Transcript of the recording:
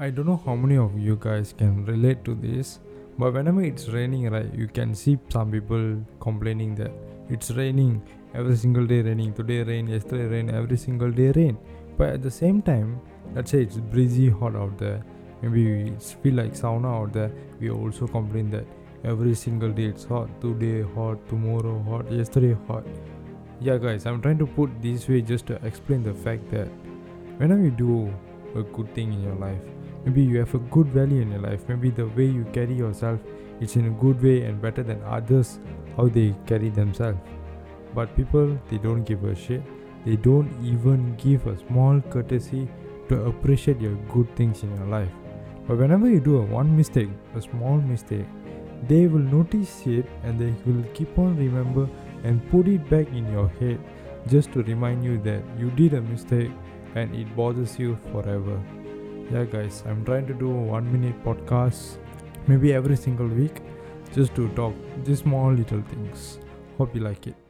I don't know how many of you guys can relate to this, but whenever it's raining, right, you can see some people complaining that it's raining. Every single day, raining. Today, rain, yesterday, rain, every single day, rain. But at the same time, let's say it's breezy hot out there, maybe we feel like sauna out there, we also complain that every single day it's hot, today hot, tomorrow hot, yesterday hot. Yeah, guys, I'm trying to put this way just to explain the fact that whenever you do a good thing in your life, maybe you have a good value in your life. Maybe the way you carry yourself it's in a good way and better than others how they carry themselves. But people they don't give a shit. They don't even give a small courtesy to appreciate your good things in your life. But whenever you do a one mistake a small mistake they will notice it and they will keep on remember and put it back in your head just to remind you that you did a mistake and it bothers you forever yeah guys i'm trying to do one minute podcast maybe every single week just to talk these small little things. Hope you like it